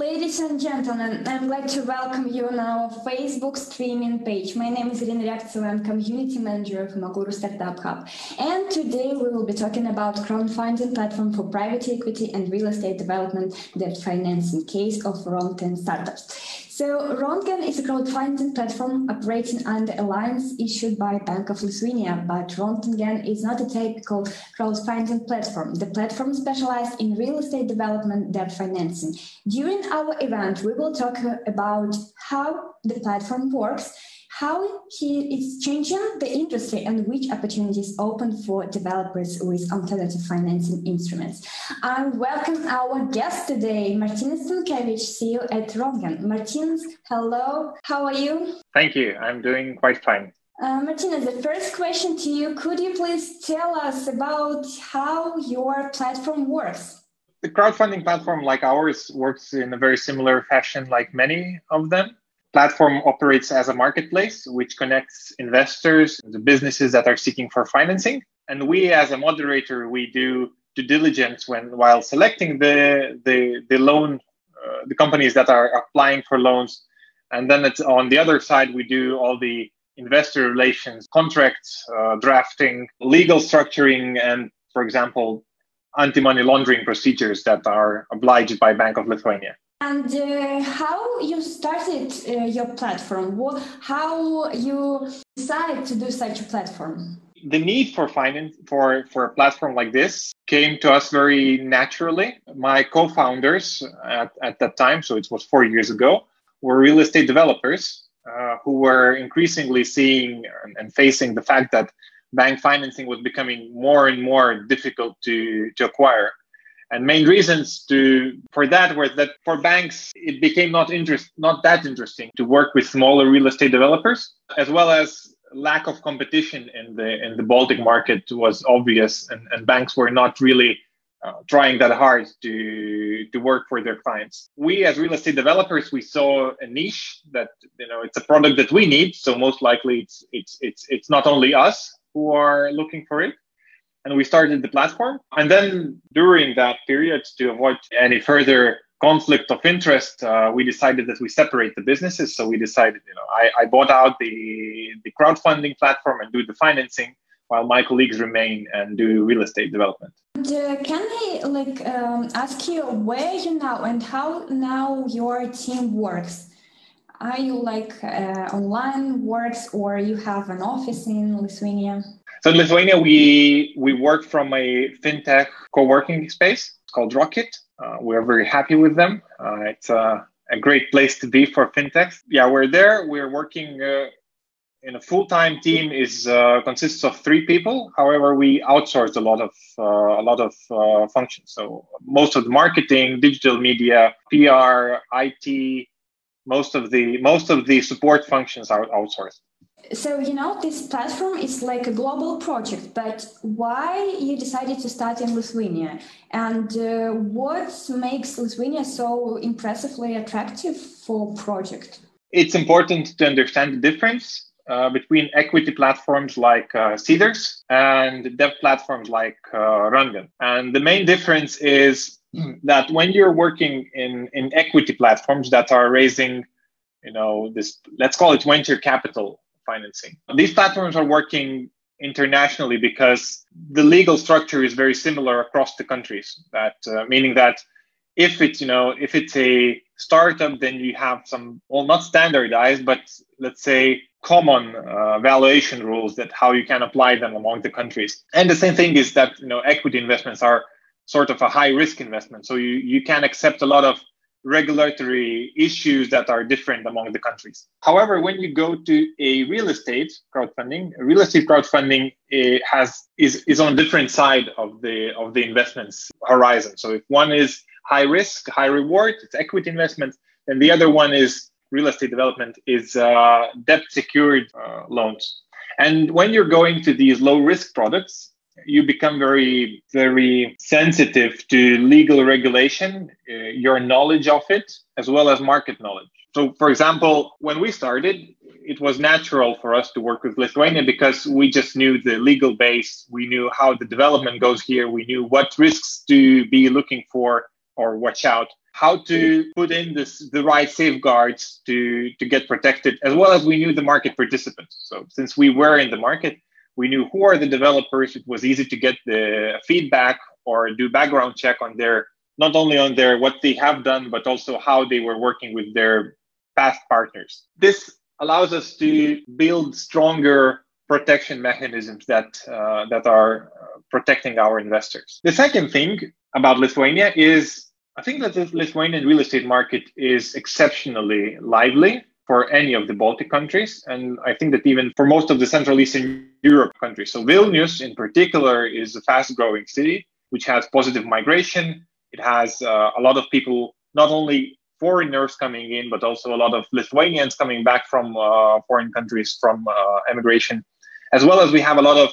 Ladies and gentlemen, I'm glad to welcome you on our Facebook streaming page. My name is Irina Reaktsova. I'm community manager of Maguru Startup Hub. And today we will be talking about crowdfunding platform for private equity and real estate development debt financing case of Ronken startups. So Ronken is a crowdfunding platform operating under a license issued by Bank of Lithuania, but Ronken is not a typical crowdfunding platform. The platform specializes in real estate development debt financing. During our event, we will talk about how the platform works how he is changing the industry and which opportunities open for developers with alternative financing instruments. I welcome our guest today, Martinas Stankevich, CEO at Ronken. Martinas, hello, how are you? Thank you, I'm doing quite fine. Uh, Martina, the first question to you could you please tell us about how your platform works? The crowdfunding platform, like ours, works in a very similar fashion, like many of them platform operates as a marketplace which connects investors the businesses that are seeking for financing. And we as a moderator we do due diligence when while selecting the the, the loan uh, the companies that are applying for loans. And then it's on the other side we do all the investor relations contracts uh, drafting legal structuring and for example anti-money laundering procedures that are obliged by bank of lithuania and uh, how you started uh, your platform? What, how you decided to do such a platform? The need for finance for for a platform like this came to us very naturally. My co-founders at, at that time, so it was four years ago, were real estate developers uh, who were increasingly seeing and, and facing the fact that bank financing was becoming more and more difficult to, to acquire and main reasons to for that were that for banks it became not interest not that interesting to work with smaller real estate developers as well as lack of competition in the in the baltic market was obvious and, and banks were not really uh, trying that hard to to work for their clients. We as real estate developers we saw a niche that you know it's a product that we need so most likely it's it's it's it's not only us who are looking for it and we started the platform. And then during that period, to avoid any further conflict of interest, uh, we decided that we separate the businesses. So we decided, you know, I, I bought out the the crowdfunding platform and do the financing, while my colleagues remain and do real estate development. And, uh, can I like um, ask you where you now and how now your team works? Are you like uh, online works or you have an office in Lithuania? So in Lithuania, we we work from a fintech co-working space called Rockit. Uh, we're very happy with them. Uh, it's a great place to be for fintechs. Yeah, we're there. We're working uh, in a full-time team. is uh, consists of three people. However, we outsource a lot of uh, a lot of uh, functions. So most of the marketing, digital media, PR, IT, most of the most of the support functions are outsourced so you know this platform is like a global project but why you decided to start in lithuania and uh, what makes lithuania so impressively attractive for project it's important to understand the difference uh, between equity platforms like uh, Seedrs and debt platforms like uh. And the main difference is that when you're working in, in equity platforms that are raising, you know, this, let's call it venture capital financing. These platforms are working internationally because the legal structure is very similar across the countries. That uh, meaning that if it's you know if it's a startup, then you have some well not standardized, but let's say common uh, valuation rules that how you can apply them among the countries. And the same thing is that you know equity investments are sort of a high risk investment, so you you can accept a lot of regulatory issues that are different among the countries. However, when you go to a real estate crowdfunding, real estate crowdfunding eh, has is, is on a different side of the of the investments horizon. So if one is high risk, high reward, it's equity investment, then the other one is real estate development is uh, debt secured uh, loans. And when you're going to these low risk products, you become very, very sensitive to legal regulation, uh, your knowledge of it, as well as market knowledge. So, for example, when we started, it was natural for us to work with Lithuania because we just knew the legal base, we knew how the development goes here, we knew what risks to be looking for or watch out. how to put in this the right safeguards to to get protected, as well as we knew the market participants. So since we were in the market, we knew who are the developers. It was easy to get the feedback or do background check on their not only on their what they have done, but also how they were working with their past partners. This allows us to build stronger protection mechanisms that uh, that are uh, protecting our investors. The second thing about Lithuania is I think that the Lithuanian real estate market is exceptionally lively for any of the Baltic countries, and I think that even for most of the Central Eastern Europe countries. So Vilnius, in particular, is a fast-growing city which has positive migration. It has uh, a lot of people, not only foreigners coming in, but also a lot of Lithuanians coming back from uh, foreign countries from uh, emigration, as well as we have a lot of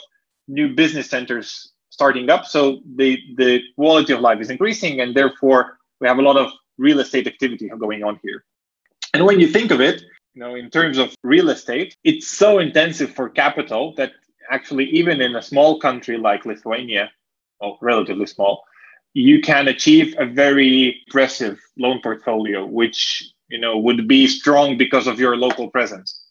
new business centers starting up. So the, the quality of life is increasing, and therefore we have a lot of real estate activity going on here. And when you think of it, you know, in terms of real estate, it's so intensive for capital that actually, even in a small country like Lithuania, well, relatively small, you can achieve a very impressive loan portfolio, which you know would be strong because of your local presence.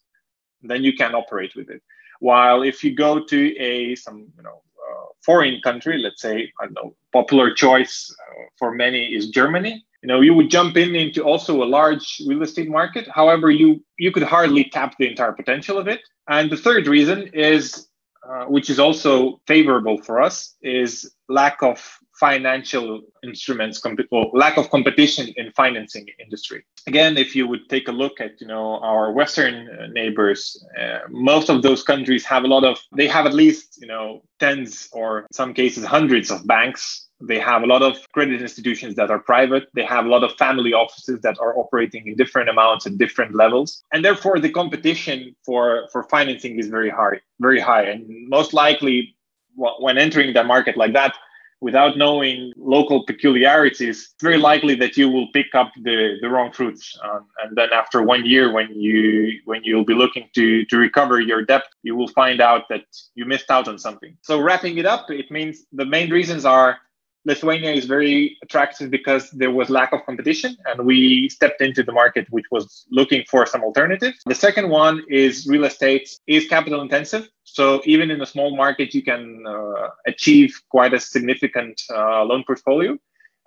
Then you can operate with it. While if you go to a some you know uh, foreign country, let's say I don't know, popular choice uh, for many is Germany. You know, you would jump in into also a large real estate market. However, you you could hardly tap the entire potential of it. And the third reason is, uh, which is also favorable for us, is lack of financial instruments, well, lack of competition in financing industry. Again, if you would take a look at you know our Western uh, neighbors, uh, most of those countries have a lot of they have at least you know tens or in some cases hundreds of banks. They have a lot of credit institutions that are private. They have a lot of family offices that are operating in different amounts at different levels, and therefore the competition for for financing is very high, very high, and most likely when entering the market like that, without knowing local peculiarities, it's very likely that you will pick up the, the wrong fruits. Um, and then after one year, when you when you'll be looking to to recover your debt, you will find out that you missed out on something. So wrapping it up, it means the main reasons are Lithuania is very attractive because there was lack of competition and we stepped into the market which was looking for some alternatives. The second one is real estate is capital intensive. So even in a small market, you can uh, achieve quite a significant uh, loan portfolio.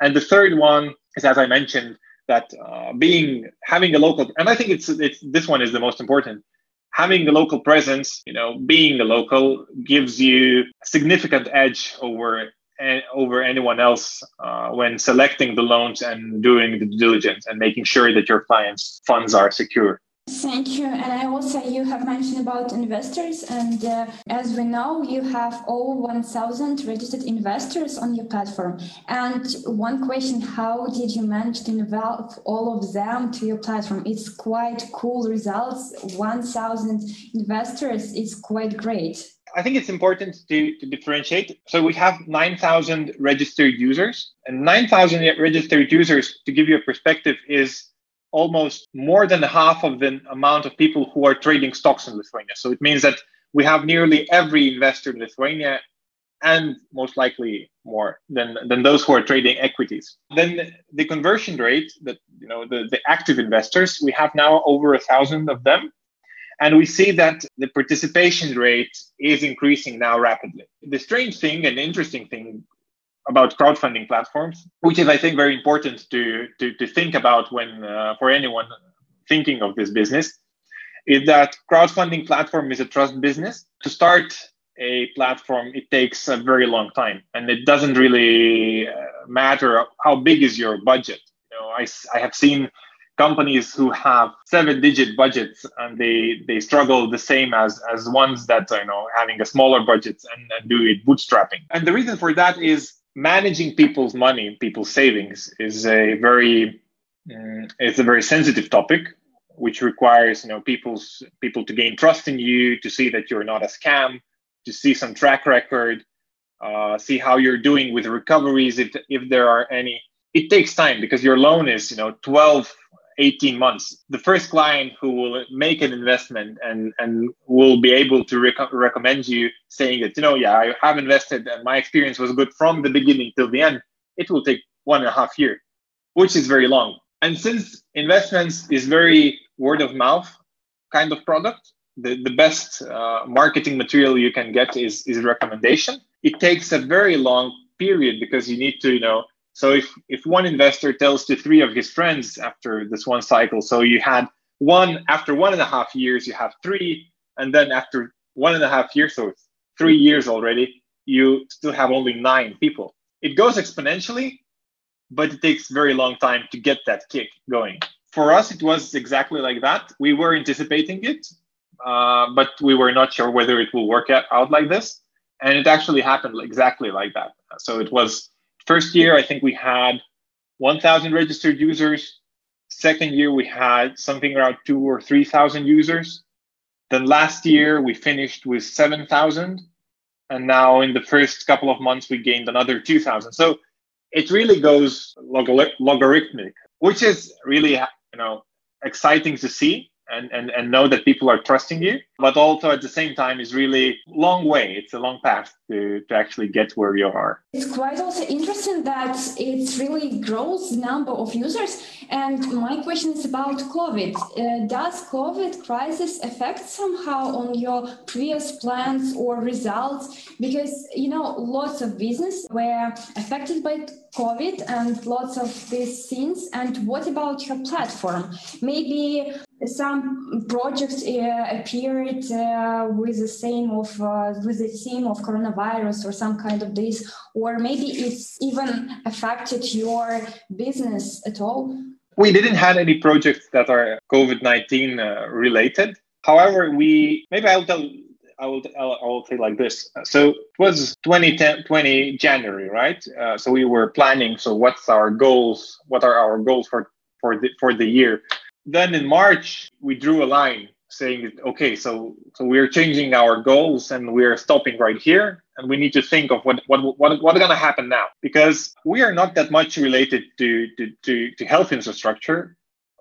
And the third one is, as I mentioned, that uh, being having a local, and I think it's, it's this one is the most important. Having a local presence, you know, being a local gives you a significant edge over over anyone else uh, when selecting the loans and doing the due diligence and making sure that your clients' funds are secure. Thank you. And I also, you have mentioned about investors. And uh, as we know, you have all 1,000 registered investors on your platform. And one question how did you manage to involve all of them to your platform? It's quite cool results. 1,000 investors is quite great. I think it's important to, to differentiate. So we have 9,000 registered users, and 9,000 registered users, to give you a perspective, is almost more than half of the amount of people who are trading stocks in Lithuania. So it means that we have nearly every investor in Lithuania and most likely more than, than those who are trading equities. Then the conversion rate that, you know, the, the active investors, we have now over a thousand of them. And we see that the participation rate is increasing now rapidly. The strange thing and interesting thing about crowdfunding platforms, which is, I think, very important to, to, to think about when uh, for anyone thinking of this business, is that crowdfunding platform is a trust business. To start a platform, it takes a very long time, and it doesn't really uh, matter how big is your budget. You know, I, I have seen companies who have seven digit budgets and they they struggle the same as as ones that you know having a smaller budget and, and do it bootstrapping. And the reason for that is managing people's money people's savings is a very um, it's a very sensitive topic which requires you know people's people to gain trust in you to see that you're not a scam to see some track record uh, see how you're doing with recoveries if if there are any. It takes time because your loan is you know 12 18 months the first client who will make an investment and and will be able to rec- recommend you saying that you know yeah i have invested and my experience was good from the beginning till the end it will take one and a half year which is very long. And since investments is very word of mouth kind of product, the, the best uh, marketing material you can get is, is recommendation. It takes a very long period because you need to, you know, so if, if one investor tells to three of his friends after this one cycle, so you had one after one and a half years, you have three, and then after one and a half years, so three years already, you still have only nine people. It goes exponentially, but it takes very long time to get that kick going. For us, it was exactly like that. We were anticipating it, uh, but we were not sure whether it will work out like this. And it actually happened exactly like that. So it was first year, I think we had 1,000 registered users. Second year, we had something around two or 3,000 users. Then last year, we finished with 7,000. And now in the first couple of months, we gained another 2,000. So it really goes logarithmic, which is really, you know, exciting to see and, and, and know that people are trusting you, but also at the same time is really long way. It's a long path to, to actually get where you are. It's quite also interesting that it really grows number of users. And my question is about COVID. Uh, does COVID crisis affect somehow on your previous plans or results? Because, you know, lots of business were affected by COVID and lots of these things. And what about your platform? Maybe some projects uh, appeared uh, with the same of uh, with the theme of coronavirus or some kind of this, or maybe it's even affected your business at all. We didn't have any projects that are COVID nineteen uh, related. However, we maybe I'll tell. I will, I'll, I'll say like this. So it was 2010, 20 January, right? Uh, so we were planning. So what's our goals? What are our goals for, for the, for the year? then in March we drew a line saying, okay, so so we are changing our goals and we are stopping right here, and we need to think of what what what what's going to happen now because we are not that much related to, to to to health infrastructure.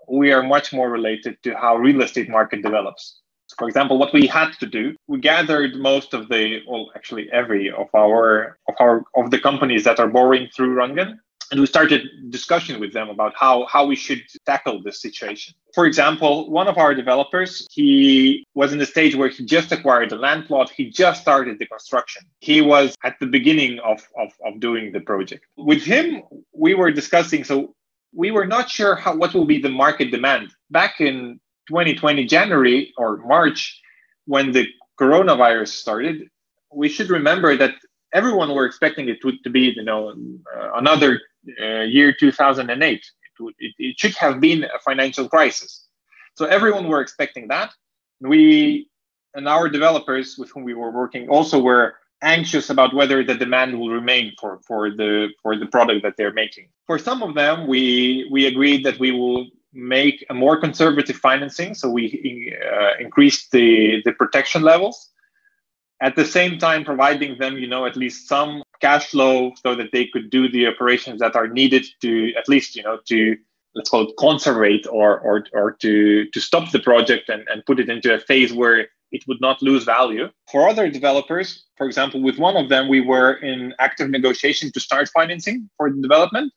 We are much more related to how real estate market develops. For example, what we had to do, we gathered most of the, well, actually every of our of our of the companies that are borrowing through Rungen, and we started discussion with them about how, how we should tackle this situation. For example, one of our developers, he was in the stage where he just acquired the land plot. He just started the construction. He was at the beginning of, of, of doing the project. With him, we were discussing, so we were not sure how, what will be the market demand. Back in 2020, January or March, when the coronavirus started, we should remember that everyone were expecting it to, to be, you know, uh, another uh, year 2008. It, would, it, it, should have been a financial crisis. So everyone were expecting that. We and our developers with whom we were working also were anxious about whether the demand will remain for, for the for the product that they're making. For some of them, we we agreed that we will make a more conservative financing, so we uh, increased the the protection levels. At the same time providing them you know at least some cash flow so that they could do the operations that are needed to at least you know to let's call it conservate or or, or to to stop the project and, and put it into a phase where it would not lose value. For other developers for example with one of them we were in active negotiation to start financing for the development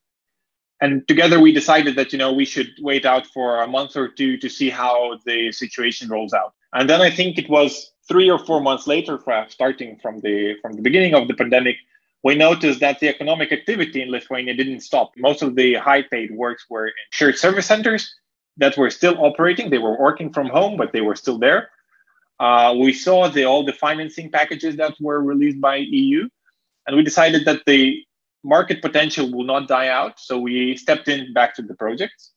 and together we decided that you know we should wait out for a month or two to see how the situation rolls out and then i think it was three or four months later, starting from the from the beginning of the pandemic, we noticed that the economic activity in Lithuania didn't stop. Most of the high-paid works were in shared service centers that were still operating. They were working from home, but they were still there. Uh, we saw the, all the financing packages that were released by EU, and we decided that the market potential will not die out. So we stepped in back to the project,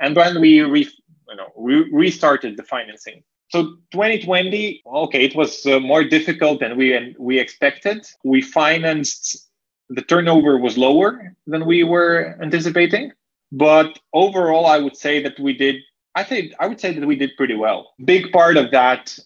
and then we re, you know, we restarted the financing so 2020, okay, it was uh, more difficult than we we expected. We financed the turnover was lower than we were anticipating, but overall, I would say that we did. I think I would say that we did pretty well. Big part of that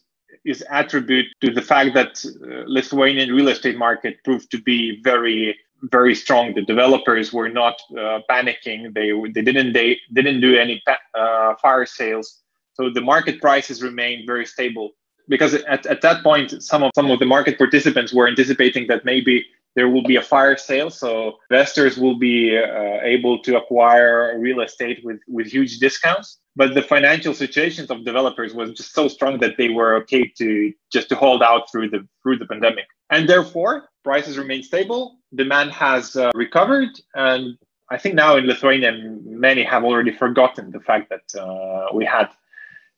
is attribute to the fact that uh, Lithuanian real estate market proved to be very very strong. The developers were not uh, panicking. They they didn't they didn't do any uh, fire sales so the market prices remained very stable because at, at that point, some of some of the market participants were anticipating that maybe there will be a fire sale. So investors will be uh, able to acquire real estate with, with huge discounts. But the financial situations of developers was just so strong that they were okay to just to hold out through the through the pandemic. And therefore, prices remain stable. Demand has uh, recovered, and I think now in Lithuania, many have already forgotten the fact that uh, we had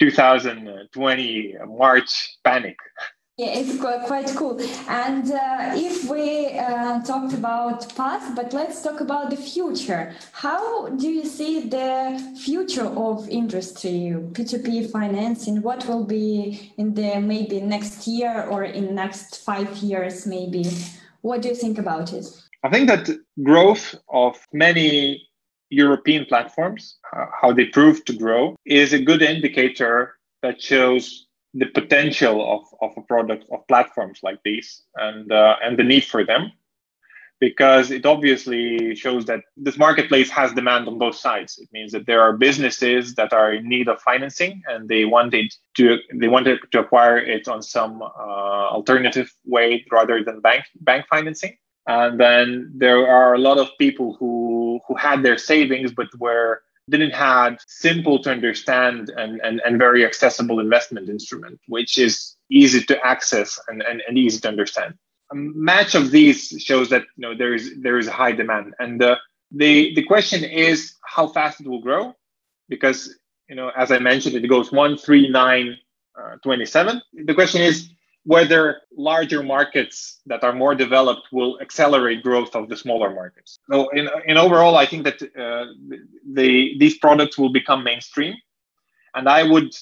2020 March panic. Yeah, it's quite cool. And uh, if we uh, talked about past, but let's talk about the future. How do you see the future of industry, P2P financing? What will be in the maybe next year or in next five years, maybe? What do you think about it? I think that growth of many European platforms, uh, how they prove to grow, is a good indicator that shows the potential of, of a product of platforms like these and uh, and the need for them. Because it obviously shows that this marketplace has demand on both sides. It means that there are businesses that are in need of financing and they wanted to they wanted to acquire it on some uh, alternative way rather than bank bank financing. And then there are a lot of people who who had their savings but were didn't have simple to understand and, and, and very accessible investment instrument, which is easy to access and, and, and easy to understand. A match of these shows that you know there is there is a high demand, and the the the question is how fast it will grow, because you know as I mentioned, it goes one, three, nine, uh, 27. The question is whether larger markets that are more developed will accelerate growth of the smaller markets. So, in, in overall, I think that uh, the, these products will become mainstream. And I would,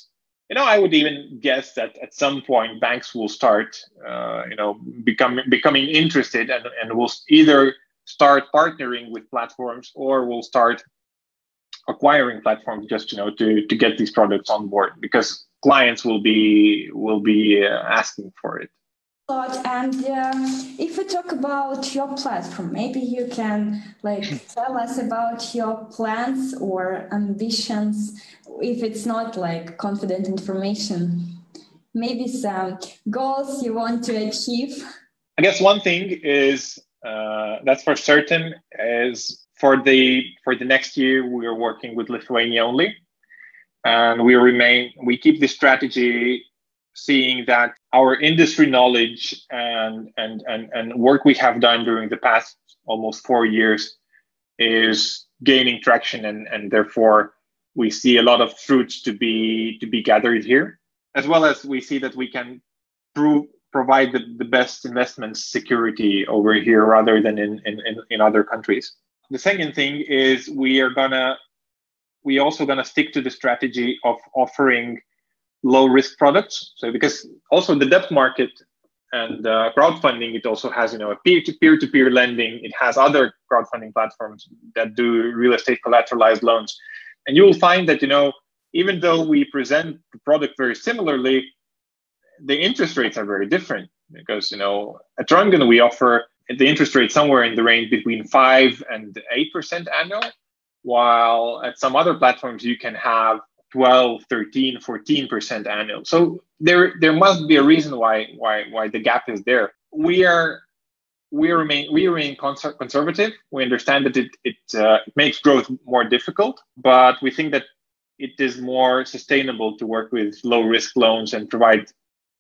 you know, I would even guess that at some point banks will start, uh, you know, become, becoming interested and, and will either start partnering with platforms or will start acquiring platforms just, you know, to, to get these products on board because clients will be will be uh, asking for it. And um, if we talk about your platform maybe you can like tell us about your plans or ambitions if it's not like confident information. Maybe some goals you want to achieve. I guess one thing is uh, that's for certain is for the for the next year we are working with lithuania only and we remain we keep this strategy seeing that our industry knowledge and and and, and work we have done during the past almost four years is gaining traction and and therefore we see a lot of fruits to be to be gathered here as well as we see that we can prove provide the, the best investment security over here rather than in, in, in other countries. The second thing is we are gonna we also going to stick to the strategy of offering low risk products. So because also the debt market and uh, crowdfunding, it also has you know a peer to peer lending. It has other crowdfunding platforms that do real estate collateralized loans, and you will find that you know even though we present the product very similarly, the interest rates are very different because you know at Rungon we offer the interest rate somewhere in the range between five and eight percent annual while at some other platforms you can have 12 13 14% annual. So there there must be a reason why why why the gap is there. We are we remain we remain conservative. We understand that it it, uh, makes growth more difficult but we think that it is more sustainable to work with low risk loans and provide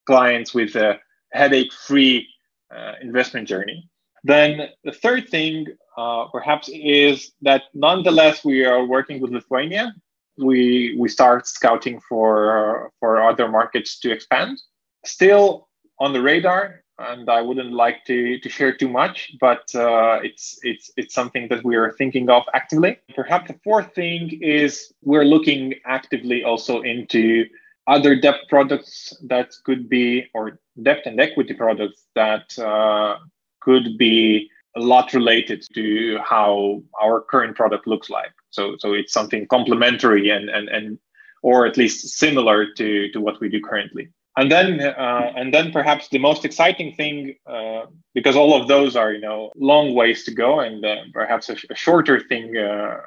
clients with a headache free uh, investment journey then the third thing uh, perhaps is that nonetheless we are working with Lithuania. We we start scouting for for other markets to expand. Still on the radar, and I wouldn't like to to share too much, but uh, it's it's it's something that we are thinking of actively. Perhaps the fourth thing is we're looking actively also into other debt products that could be or debt and equity products that uh, could be a lot related to how our current product looks like. So, so it's something complementary and, and, and or at least similar to, to what we do currently. And then, uh, and then perhaps the most exciting thing, uh, because all of those are, you know, long ways to go, and uh, perhaps a, a, shorter thing, uh,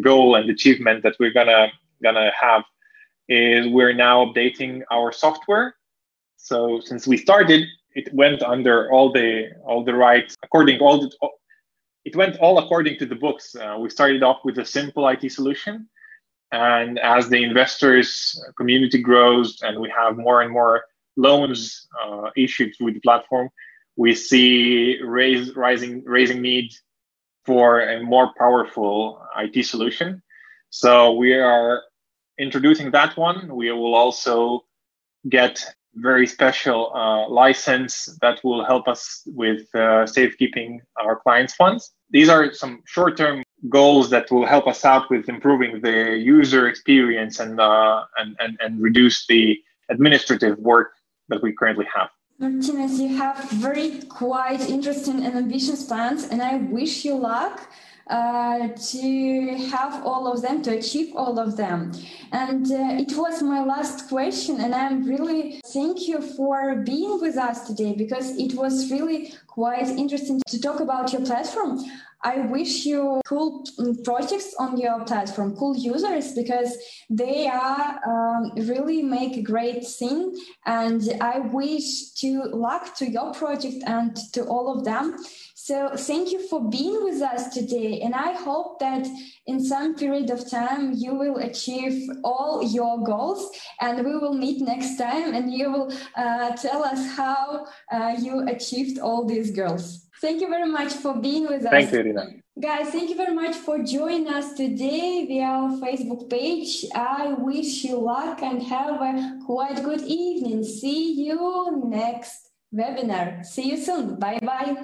goal and achievement that we're gonna gonna have is we're now updating our software. So since we started, it went under all the all the right according all the it went all according to the books. Uh, we started off with a simple IT solution, and as the investors community grows and we have more and more loans uh, issued through the platform, we see raise, rising raising need for a more powerful IT solution. So we are introducing that one. We will also get very special uh, license that will help us with uh, safekeeping our clients' funds. These are some short-term goals that will help us out with improving the user experience and uh, and, and and reduce the administrative work that we currently have. Martinas, you have very quite interesting and ambitious plans, and I wish you luck uh, to have all of them, to achieve all of them. And uh, it was my last question, and I'm really thank you for being with us today because it was really quite interesting to talk about your platform. I wish you cool projects on your platform, cool users, because they are um, really make a great thing. And I wish to luck to your project and to all of them. So thank you for being with us today. And I hope that in some period of time, you will achieve all your goals and we will meet next time and you will uh, tell us how uh, you achieved all these goals. Thank you very much for being with us. Thank you, Irina. Guys, thank you very much for joining us today via our Facebook page. I wish you luck and have a quite good evening. See you next webinar. See you soon. Bye bye.